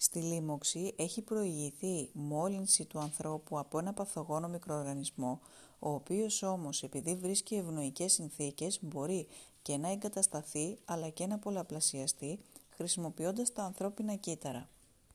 Στη λίμωξη έχει προηγηθεί μόλυνση του ανθρώπου από ένα παθογόνο μικροοργανισμό, ο οποίος όμως επειδή βρίσκει ευνοϊκές συνθήκες μπορεί και να εγκατασταθεί αλλά και να πολλαπλασιαστεί χρησιμοποιώντας τα ανθρώπινα κύτταρα.